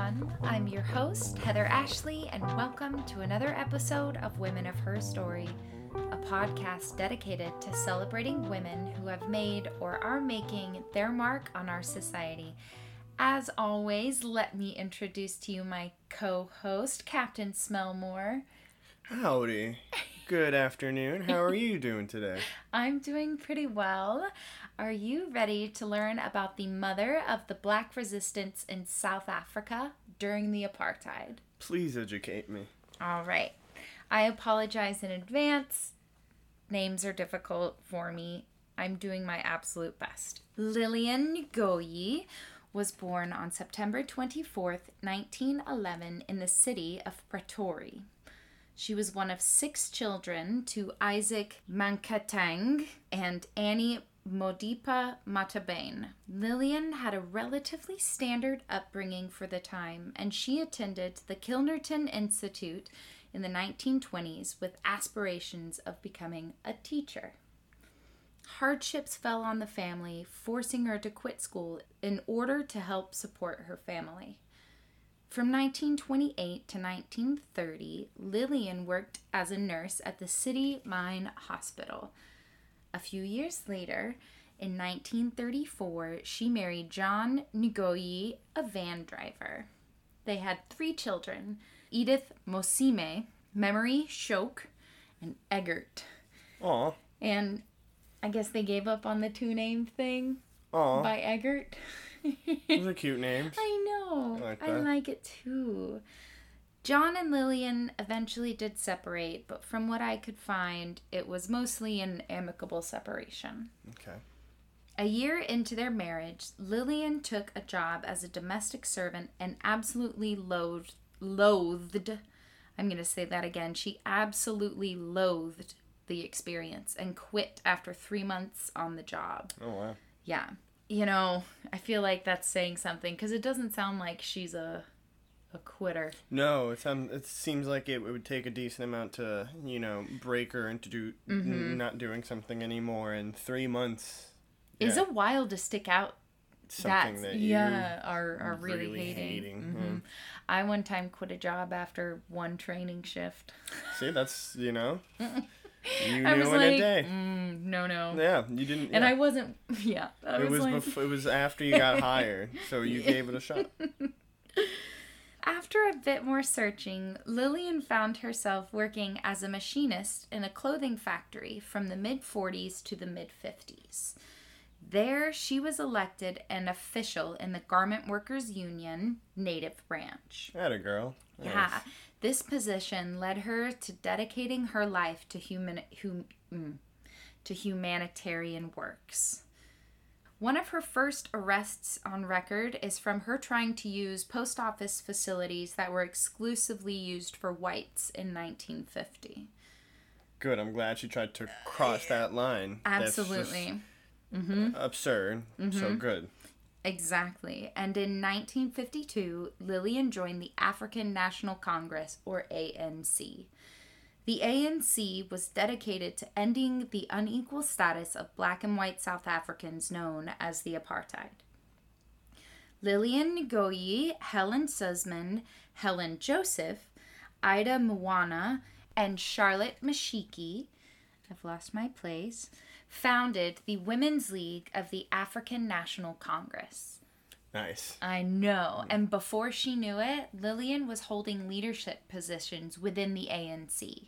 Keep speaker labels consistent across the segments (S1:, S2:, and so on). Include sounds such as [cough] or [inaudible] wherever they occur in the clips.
S1: everyone. I'm your host, Heather Ashley, and welcome to another episode of Women of Her Story, a podcast dedicated to celebrating women who have made or are making their mark on our society. As always, let me introduce to you my co host, Captain Smellmore.
S2: Howdy. Good afternoon. How are you doing today? [laughs]
S1: I'm doing pretty well. Are you ready to learn about the mother of the black resistance in South Africa during the apartheid?
S2: Please educate me.
S1: All right. I apologize in advance. Names are difficult for me. I'm doing my absolute best. Lillian Ngoyi was born on September 24th, 1911, in the city of Pretoria. She was one of six children to Isaac Mankatang and Annie Modipa Matabane. Lillian had a relatively standard upbringing for the time, and she attended the Kilnerton Institute in the 1920s with aspirations of becoming a teacher. Hardships fell on the family, forcing her to quit school in order to help support her family. From 1928 to 1930, Lillian worked as a nurse at the City Mine Hospital. A few years later, in 1934, she married John Ngoyi, a van driver. They had three children Edith Mosime, Memory Shoke, and Eggert.
S2: Aw.
S1: And I guess they gave up on the two name thing
S2: Aw.
S1: by Eggert.
S2: Those are cute names.
S1: I know.
S2: I like
S1: I like it too. John and Lillian eventually did separate, but from what I could find, it was mostly an amicable separation.
S2: Okay.
S1: A year into their marriage, Lillian took a job as a domestic servant and absolutely loathed, loathed, I'm going to say that again. She absolutely loathed the experience and quit after three months on the job.
S2: Oh, wow.
S1: Yeah. You know, I feel like that's saying something because it doesn't sound like she's a a quitter.
S2: No, it, sound, it seems like it would take a decent amount to, you know, break her into do,
S1: Mm-hmm.
S2: n- not doing something anymore. In three months,
S1: Is a while to stick out
S2: something
S1: that yeah are are really,
S2: really
S1: hating.
S2: hating,
S1: Mhm. I one time quit a job after one training shift.
S2: See, that's, you know, [laughs] you
S1: I
S2: knew
S1: was
S2: in
S1: like,
S2: a day.
S1: mm, no, no.
S2: Yeah, you didn't.
S1: And
S2: yeah.
S1: I wasn't. [laughs] Yeah, I
S2: it was
S1: like.
S2: bef- it was after you got hired, so you [laughs] gave it a shot.
S1: After a bit more searching, Lillian found herself working as a machinist in a clothing factory from the mid 40s to the mid 50s. There, she was elected an official in the Garment Workers Union Native branch.
S2: Had a girl.
S1: Yeah, this position led her to dedicating her life to human hum, mm, to humanitarian works. One of her first arrests on record is from her trying to use post office facilities that were exclusively used for whites in 1950.
S2: Good. I'm glad she tried to cross that line.
S1: Absolutely.
S2: absurd.
S1: Mm-hmm.
S2: So good.
S1: Exactly. And in 1952, Lillian joined the African National Congress, or ANC. The ANC was dedicated to ending the unequal status of black and white South Africans known as the apartheid. Lillian Ngoyi, Helen Suzman, Helen Joseph, Ida Mwana, and Charlotte Maxeke, I've lost my place, founded the Women's League of the African National Congress.
S2: Nice.
S1: I know. And before she knew it, Lillian was holding leadership positions within the ANC,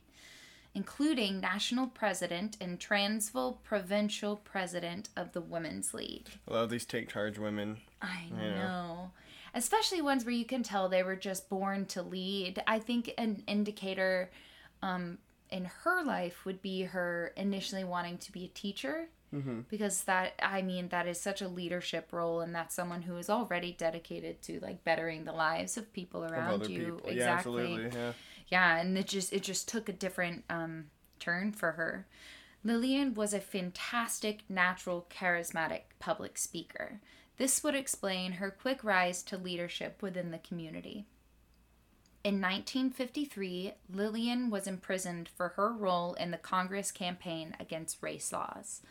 S1: including national president and Transvaal provincial president of the Women's League.
S2: I love these take charge women.
S1: I
S2: Yeah.
S1: know. Especially ones where you can tell they were just born to lead. I think an indicator um, in her life would be her initially wanting to be a teacher.
S2: Mm-hmm.
S1: Because that, I mean, that is such a leadership role, and that's someone who is already dedicated to like bettering the lives of people
S2: Of
S1: around
S2: other
S1: you.
S2: people. Yeah, absolutely. Yeah.
S1: Yeah, and it just it just took a different um, turn for her. Lillian was a fantastic, natural, charismatic public speaker. This would explain her quick rise to leadership within the community. In 1953, Lillian was imprisoned for her role in the Congress campaign against race laws.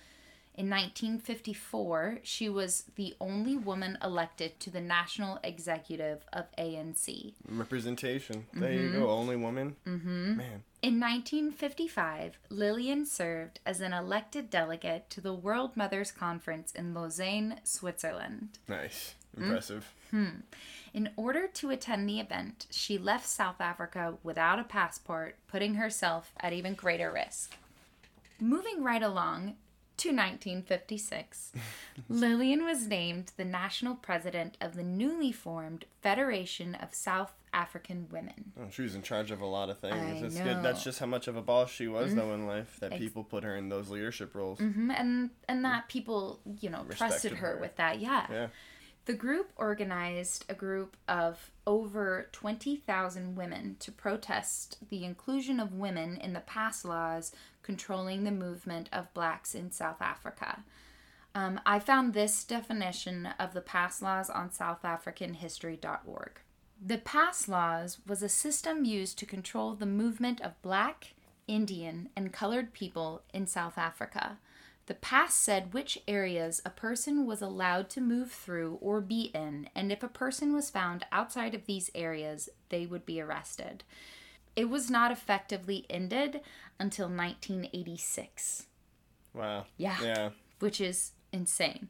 S1: In 1954, she was the only woman elected to the national executive of ANC.
S2: Representation. There you go. Only woman. Mm-hmm. Man.
S1: In 1955, Lillian served as an elected delegate to the World Mothers Conference in Lausanne, Switzerland.
S2: Nice. Impressive.
S1: In order to attend the event, she left South Africa without a passport, putting herself at even greater risk. Moving right along to 1956, [laughs] Lillian was named the national president of the newly formed Federation of South African Women.
S2: Oh, she was in charge of a lot of things.
S1: I
S2: it's
S1: know.
S2: good. That's just how much of a boss she was, though, in life. That people put her in those leadership roles.
S1: Mhm, And and that people, you know, trusted her
S2: her.
S1: with that. Yeah.
S2: Yeah.
S1: The group organized a group of over 20,000 women to protest the inclusion of women in the pass laws controlling the movement of blacks in South Africa. Um, I found this definition of the pass laws on SouthAfricanHistory.org. The pass laws was a system used to control the movement of black, Indian, and colored people in South Africa. The pass said which areas a person was allowed to move through or be in, and if a person was found outside of these areas, they would be arrested. It was not effectively ended until 1986,
S2: Wow.
S1: Yeah.
S2: Yeah.
S1: which is insane.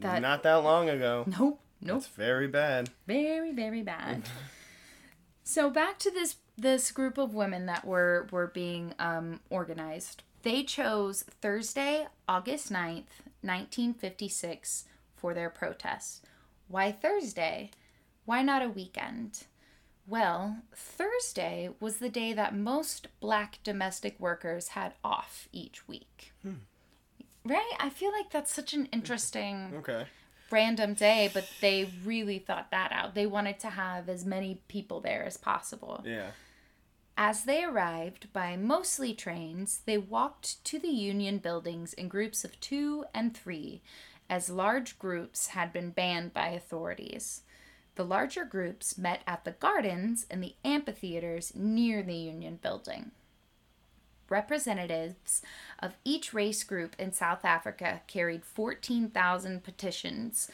S1: That
S2: Not that long ago.
S1: nope, nope.
S2: It's very bad.
S1: very very bad so back to this this group of women that were were being um, organized they chose thursday august 9th 1956 for their protest why thursday why not a weekend well thursday was the day that most black domestic workers had off each week hmm. right i feel like that's such an interesting [laughs]
S2: Okay.
S1: random day, but they really thought that out. They wanted to have as many people there as possible.
S2: Yeah.
S1: As they arrived by mostly trains, they walked to the Union buildings in groups of two and three, as large groups had been banned by authorities. The larger groups met at the gardens and the amphitheaters near the Union building. Representatives of each race group in South Africa carried 14,000 petitions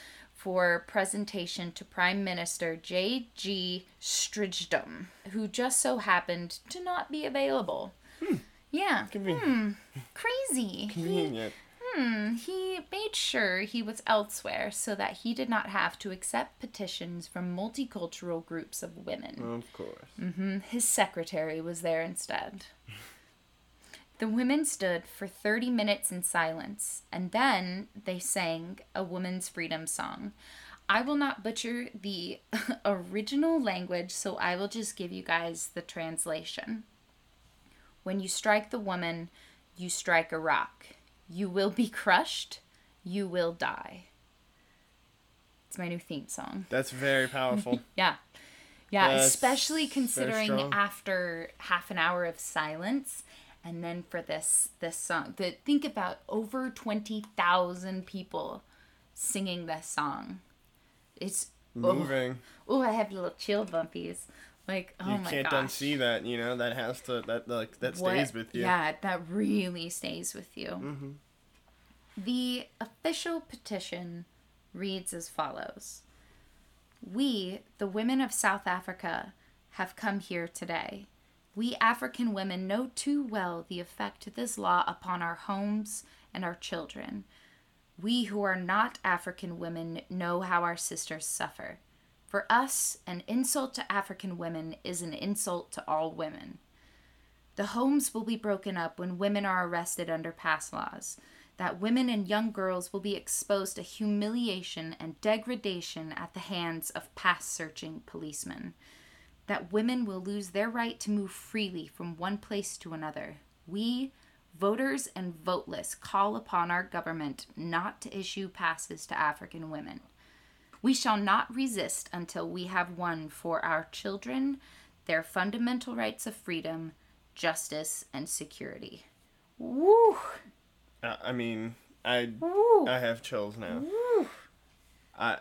S1: for presentation to Prime Minister J.G. Strijdom, who just so happened to not be available. Hmm. Yeah,
S2: Convenient. Hmm.
S1: crazy. He,
S2: Convenient. Hmm.
S1: he made sure he was elsewhere so that he did not have to accept petitions from multicultural groups of women.
S2: Of course. Mm-hmm.
S1: His secretary was there instead. [laughs] The women stood for 30 minutes in silence, and then they sang a woman's freedom song. I will not butcher the [laughs] original language, so I will just give you guys the translation. When you strike the woman, you strike a rock. You will be crushed. You will die. It's my new theme song.
S2: That's very powerful. [laughs]
S1: Yeah. Yeah,
S2: That's
S1: especially considering after half an hour of silence and then for this this song. Think about over 20,000 people singing this song. It's oh,
S2: Moving.
S1: oh, I have little chill bumpies. Like, oh
S2: you
S1: my
S2: can't
S1: gosh.
S2: unsee that. You know that has to that like that
S1: What-
S2: stays with you.
S1: Yeah, that really stays with you. Mm-hmm. The official petition reads as follows We, the women of South Africa, have come here today. We African women know too well the effect of this law upon our homes and our children. We who are not African women know how our sisters suffer. For us, an insult to African women is an insult to all women. The homes will be broken up when women are arrested under pass laws. That women and young girls will be exposed to humiliation and degradation at the hands of pass searching policemen. That women will lose their right to move freely from one place to another. We, voters and voteless, call upon our government not to issue passes to African women. We shall not resist until we have won for our children their fundamental rights of freedom, justice, and security. Woo!
S2: I mean, I
S1: Woo!
S2: I have chills now.
S1: Woo!
S2: I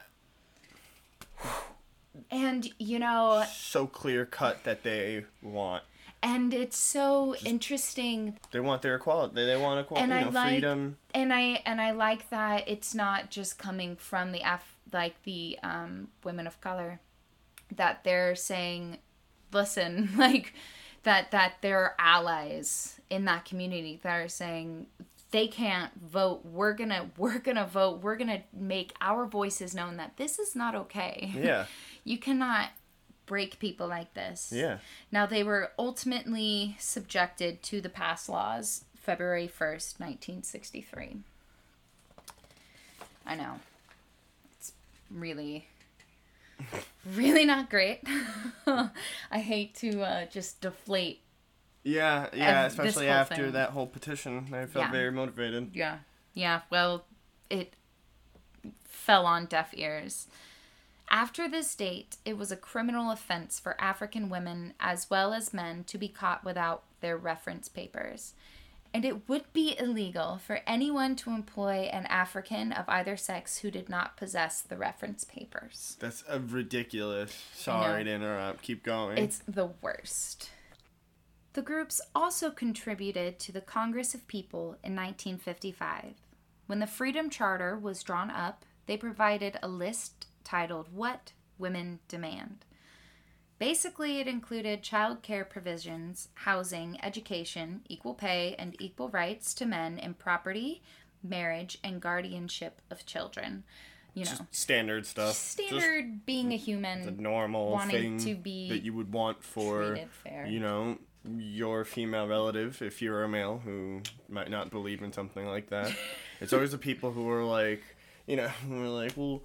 S1: And, you know,
S2: so clear cut that they want.
S1: and it's so interesting
S2: They want their equality. They, they want equality.
S1: And
S2: you
S1: I like-
S2: freedom.
S1: and i and i like that it's not just coming from the Af- like the um women of color that they're saying listen [laughs] like that that there are allies in that community that are saying they can't vote we're gonna we're gonna vote we're gonna make our voices known that this is not okay
S2: Yeah. [laughs]
S1: you cannot break people like this
S2: Yeah.
S1: now, they were ultimately subjected to the pass laws February 1st, 1963. I know. It's really, [laughs] really not great. [laughs] I hate to uh, just deflate.
S2: Yeah, yeah, especially after
S1: thing.
S2: that whole petition. I felt
S1: Yeah.
S2: very motivated.
S1: Yeah. Yeah, well, it fell on deaf ears. After this date, it was a criminal offense for African women as well as men to be caught without their reference papers. And it would be illegal for anyone to employ an African of either sex who did not possess the reference papers.
S2: That's a ridiculous. Sorry to interrupt. Keep going.
S1: It's the worst. The groups also contributed to the Congress of People in 1955. When the Freedom Charter was drawn up, they provided a list titled What Women Demand. Basically, it included child care provisions, housing, education, equal pay, and equal rights to men in property, marriage, and guardianship of children. You know,
S2: Just standard stuff.
S1: standard being a
S2: human. the normal
S1: wanting
S2: thing
S1: to be
S2: that you would want for, you know, your female relative if you're a male who might not believe in something like that. [laughs] it's always the people who are like, you know, [laughs] who are like, well,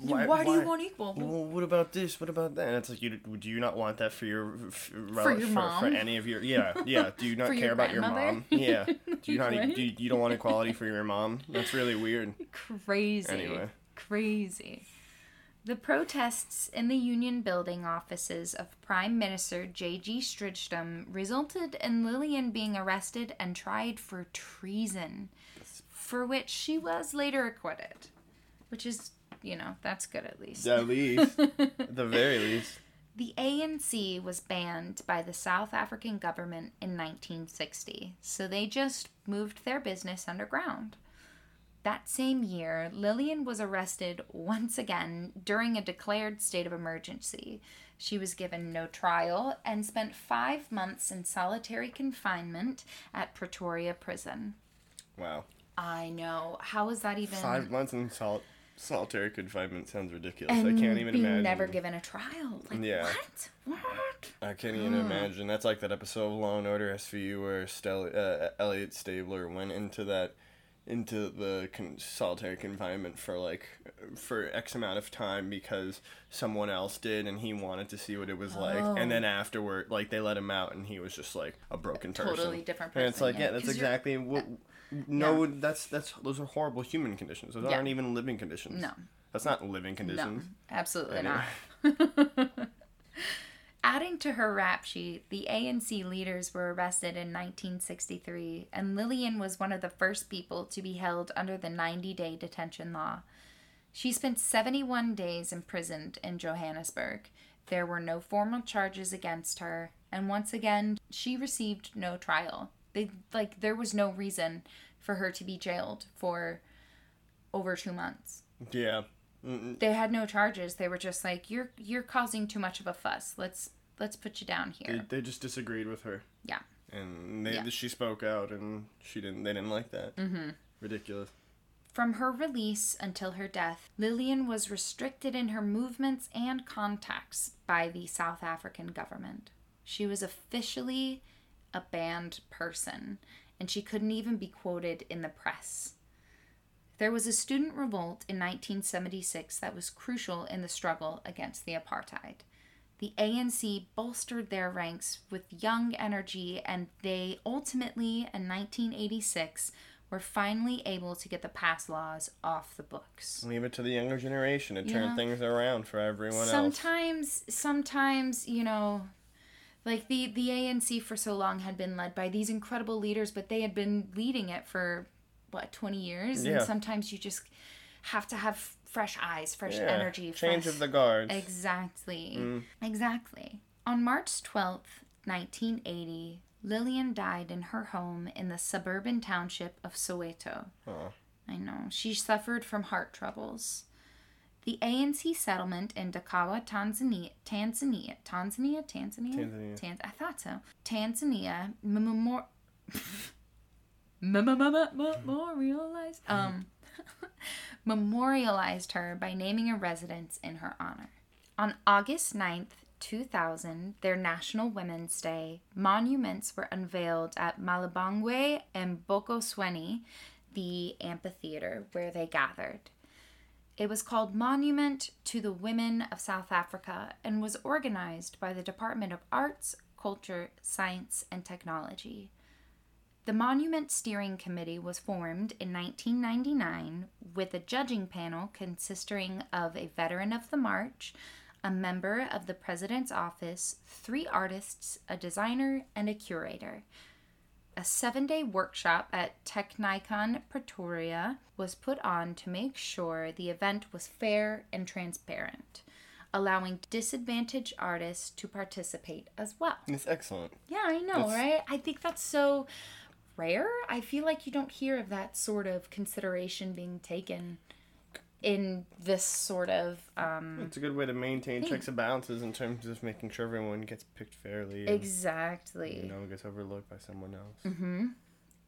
S2: why,
S1: do you want equal?
S2: Well, what about this? What about that? And it's like, you do you not want that for your f- rel-
S1: For your
S2: for,
S1: mom?
S2: for any of your yeah yeah? Do you [laughs] not care
S1: your
S2: about your mom? [laughs] Yeah. Do you not
S1: Right? [laughs]
S2: do you, you don't want equality for your mom? That's really weird.
S1: Crazy.
S2: Anyway.
S1: Crazy. The protests in the Union Building offices of Prime Minister J.G. Stridstrom resulted in Lillian being arrested and tried for treason, for which she was later acquitted. Which is, you know, that's good at least.
S2: At least, at [laughs] the very least.
S1: The ANC was banned by the South African government in 1960, so they just moved their business underground. That same year, Lillian was arrested once again during a declared state of emergency. She was given no trial and spent five months in solitary confinement at Pretoria Prison.
S2: Wow.
S1: I know. How is that even?
S2: Five months in sol- solitary confinement sounds ridiculous.
S1: and
S2: I can't even
S1: being
S2: imagine.
S1: never given a trial. Like,
S2: Yeah.
S1: What? What?
S2: I can't even imagine. That's like that episode of Law and Order SVU where Stell- uh, Elliot Stabler went into that into the con- solitary confinement for like for X amount of time because someone else did and he wanted to see what it was like
S1: Oh.
S2: and then afterward like they let him out and he was just like a broken person
S1: Totally different
S2: and it's like
S1: yeah,
S2: yeah, that's exactly what no that's that's those are horrible human conditions those
S1: Yeah.
S2: aren't even living conditions
S1: No.
S2: that's not living conditions
S1: No, absolutely
S2: Anyway.
S1: not. [laughs] Adding to her rap sheet, the ANC leaders were arrested in 1963, and Lillian was one of the first people to be held under the 90 day detention law. She spent 71 days imprisoned in Johannesburg. There were no formal charges against her, and once again, she received no trial. They like there was no reason for her to be jailed for over 2 months
S2: yeah Mm-mm.
S1: they had no charges. They were just like, "You're you're causing too much of a fuss. Let's let's put you down
S2: they,
S1: here."
S2: they just disagreed with her
S1: Yeah.
S2: and they,
S1: Yeah.
S2: she spoke out and she didn't they didn't like that mm-hmm. ridiculous
S1: From her release until her death, Lillian was restricted in her movements and contacts by the South African government. She was officially a banned person, and she couldn't even be quoted in the press. There was a student revolt in 1976 that was crucial in the struggle against the apartheid. The ANC bolstered their ranks with young energy, and they ultimately, in 1986, were finally able to get the pass laws off the books.
S2: leave it to the younger generation to turn
S1: Yeah.
S2: things around for everyone else
S1: sometimes sometimes you know like the the ANC for so long had been led by these incredible leaders but they had been leading it for what 20 years
S2: Yeah.
S1: and sometimes you just have to have fresh eyes fresh
S2: yeah.
S1: energy
S2: change
S1: fresh...
S2: of the guards
S1: exactly
S2: Mm.
S1: exactly on March 12th 1980, Lillian died in her home in the suburban township of Soweto.
S2: Oh.
S1: I know. She suffered from heart troubles. The ANC settlement in Dakawa, Tanzania, Tanzania, Tanzania, Tanzania,
S2: Tanzania.
S1: Tan- I thought so. Tanzania, memor- [laughs] memorialized, um, [laughs] memorialized her by naming a residence in her honor. On August 9th, 2000, their National Women's Day, monuments were unveiled at Malabangwe and Bokosweni, the amphitheater where they gathered. It was called Monument to the Women of South Africa and was organized by the Department of Arts, Culture, Science, and Technology. The Monument Steering Committee was formed in 1999 with a judging panel consisting of a veteran of the march, a member of the president's office, three artists, a designer, and a curator. A seven day workshop at Technikon Pretoria was put on to make sure the event was fair and transparent, allowing disadvantaged artists to participate as well.
S2: It's excellent.
S1: Yeah, I know,
S2: That's-
S1: right? I think that's so rare. I feel like you don't hear of that sort of consideration being taken in this sort of um
S2: It's a good way to maintain checks and balances in terms of making sure everyone gets picked fairly. and
S1: exactly.
S2: No one gets overlooked by someone else. mm-hmm.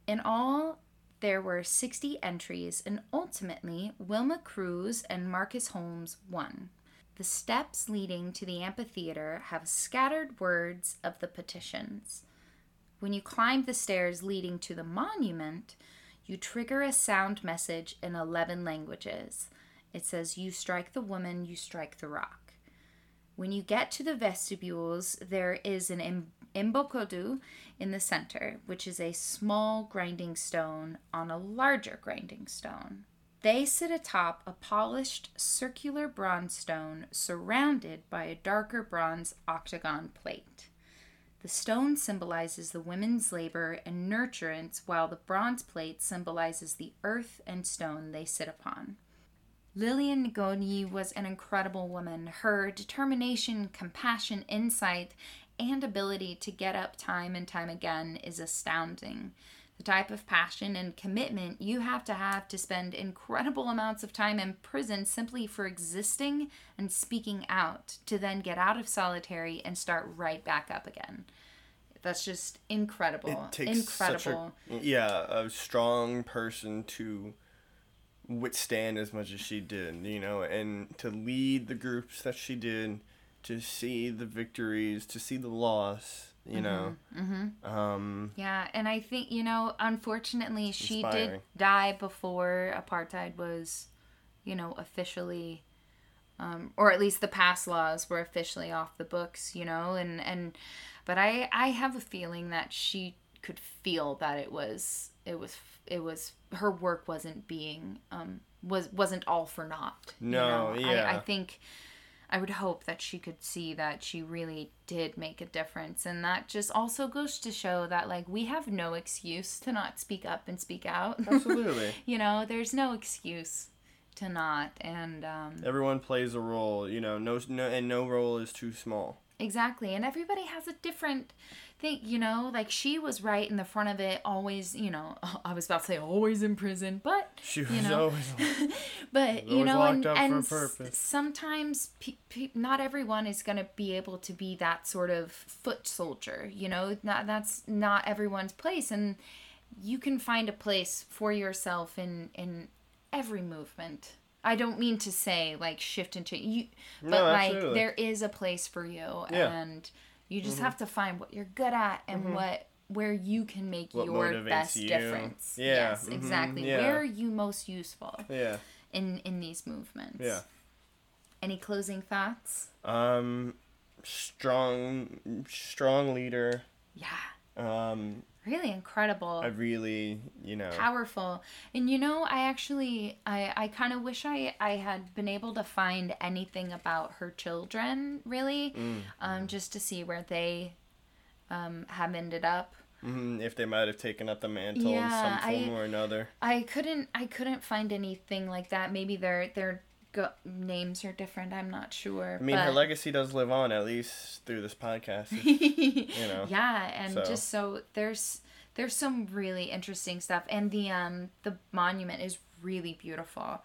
S1: In all, there were 60 entries, and ultimately, Wilma Cruise and Marcus Holmes won. The steps leading to the amphitheater have scattered words of the petitions. When you climb the stairs leading to the monument, you trigger a sound message in 11 languages. It says, You strike the woman, you strike the rock. When you get to the vestibules, there is an imbokodo in the center, which is a small grinding stone on a larger grinding stone. They sit atop a polished circular bronze stone surrounded by a darker bronze octagon plate. The stone symbolizes the women's labor and nurturance, while the bronze plate symbolizes the earth and stone they sit upon. Lillian Ngoyi was an incredible woman. Her determination, compassion, insight, and ability to get up time and time again is astounding. The type of passion and commitment you have to have to spend incredible amounts of time in prison simply for existing and speaking out, to then get out of solitary and start right back up again. That's just incredible.
S2: It takes
S1: incredible.
S2: such a yeah a strong person to withstand as much as she did, you know, and to lead the groups that she did, to see the victories, to see the loss, you know.
S1: Mm-hmm.
S2: Um,
S1: Yeah, and I think, you know, unfortunately, she did die before apartheid was, you know, officially, um, or at least the past laws were officially off the books, you know, and, and, but I, I have a feeling that she could feel that it was, it was, it was, her work wasn't being, um, was, wasn't all for naught. you
S2: No,
S1: know?
S2: yeah.
S1: I, I think, I would hope that she could see that she really did make a difference. And that just also goes to show that, like, we have no excuse to not speak up and speak out. [laughs]
S2: absolutely.
S1: you know, there's no excuse to not. And um,
S2: Everyone plays a role, you know, no, no, and no role is too small.
S1: exactly. And everybody has a different thing, you know, like she was right in the front of it, always, you know, [laughs] I was about to say always in prison, but
S2: She was
S1: You know,
S2: always. [laughs]
S1: but you
S2: always
S1: know
S2: locked
S1: and,
S2: up for
S1: and
S2: purpose.
S1: sometimes pe- pe- not everyone is going to be able to be that sort of foot soldier you know not, that's not everyone's place and you can find a place for yourself in in every movement i don't mean to say like shift into you but
S2: No,
S1: like there is a place for you
S2: Yeah.
S1: And you just have to find what you're good at and what where you can make
S2: What
S1: your best
S2: you.
S1: difference
S2: Yeah,
S1: yes
S2: mhm,
S1: exactly
S2: yeah.
S1: where are you most useful
S2: Yeah,
S1: in in these movements.
S2: yeah.
S1: Any closing thoughts?
S2: Um, strong, strong leader.
S1: Yeah.
S2: Um,
S1: Really incredible.
S2: I really, you know,
S1: powerful. And you know, I actually I I kind of wish I I had been able to find anything about her children, really,
S2: Mm.
S1: um just to see where they um have ended up.
S2: mhm, if they might have taken up the mantle in
S1: Yeah,
S2: some form
S1: I-
S2: or another.
S1: I couldn't I couldn't find anything like that. Maybe their their go- names are different. I'm not sure.
S2: I mean, her legacy does live on at least through this podcast. [laughs]
S1: You
S2: know,
S1: Yeah, and
S2: so.
S1: just so there's there's some really interesting stuff, and the um the monument is really beautiful.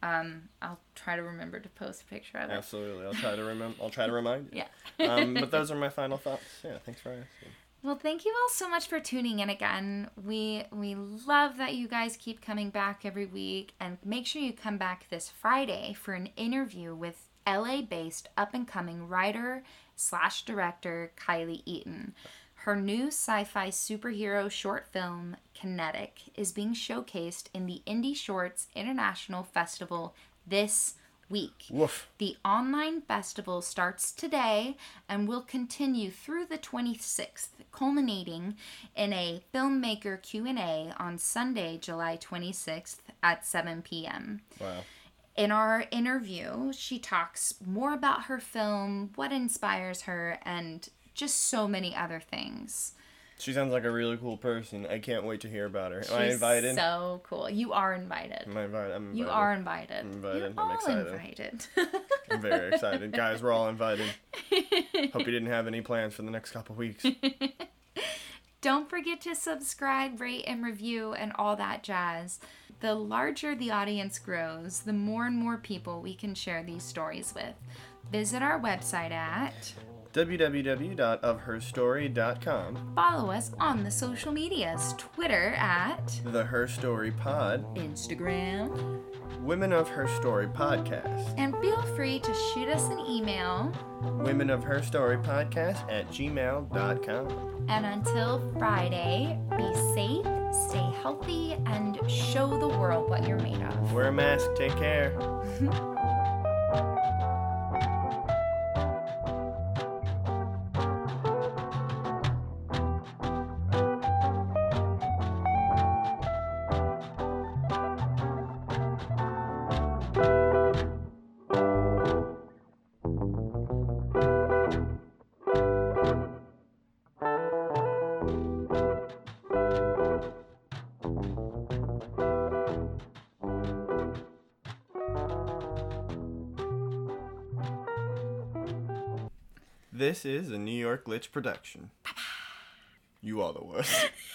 S1: Um, I'll try to remember to post a picture of it.
S2: Absolutely, I'll try to remember. I'll try to remind you. [laughs]
S1: Yeah.
S2: Um, but those [laughs] are my final thoughts. Yeah, thanks for asking.
S1: Well, thank you all so much for tuning in again. We we love that you guys keep coming back every week and make sure you come back this Friday for an interview with LA-based up-and-coming writer slash director Kylie Eaton. Her new sci-fi superhero short film Kinetic is being showcased in the Indie Shorts International Festival this week.
S2: Woof.
S1: The online festival starts today and will continue through the 26th, culminating in a filmmaker Q&A on Sunday, July 26th at 7 p.m.
S2: Wow.
S1: In our interview, she talks more about her film, what inspires her, and just so many other things.
S2: She sounds like a really cool person. I can't wait to hear about her. Am
S1: She's
S2: I invited?
S1: so cool. You are invited.
S2: Am I invited? I'm invited.
S1: You are invited.
S2: I'm invited.
S1: You're
S2: I'm
S1: all
S2: excited.
S1: invited. [laughs]
S2: I'm very excited. Guys, we're all invited. [laughs] Hope you didn't have any plans for the next couple weeks. [laughs]
S1: Don't forget to subscribe, rate, and review, and all that jazz. The larger the audience grows, the more and more people we can share these stories with. Visit our website at,
S2: www.ofherstory.com.
S1: follow us on the social medias Twitter at,
S2: The Her Story Pod.
S1: Instagram,
S2: Women of Her Story Podcast.
S1: and feel free to shoot us an email.
S2: Women of Her Story Podcast at gmail.com.
S1: And until Friday, be safe, stay healthy, and show the world what you're made of.
S2: Wear a mask. Take care. [laughs] This is a New York Glitch production. You are the worst. [laughs]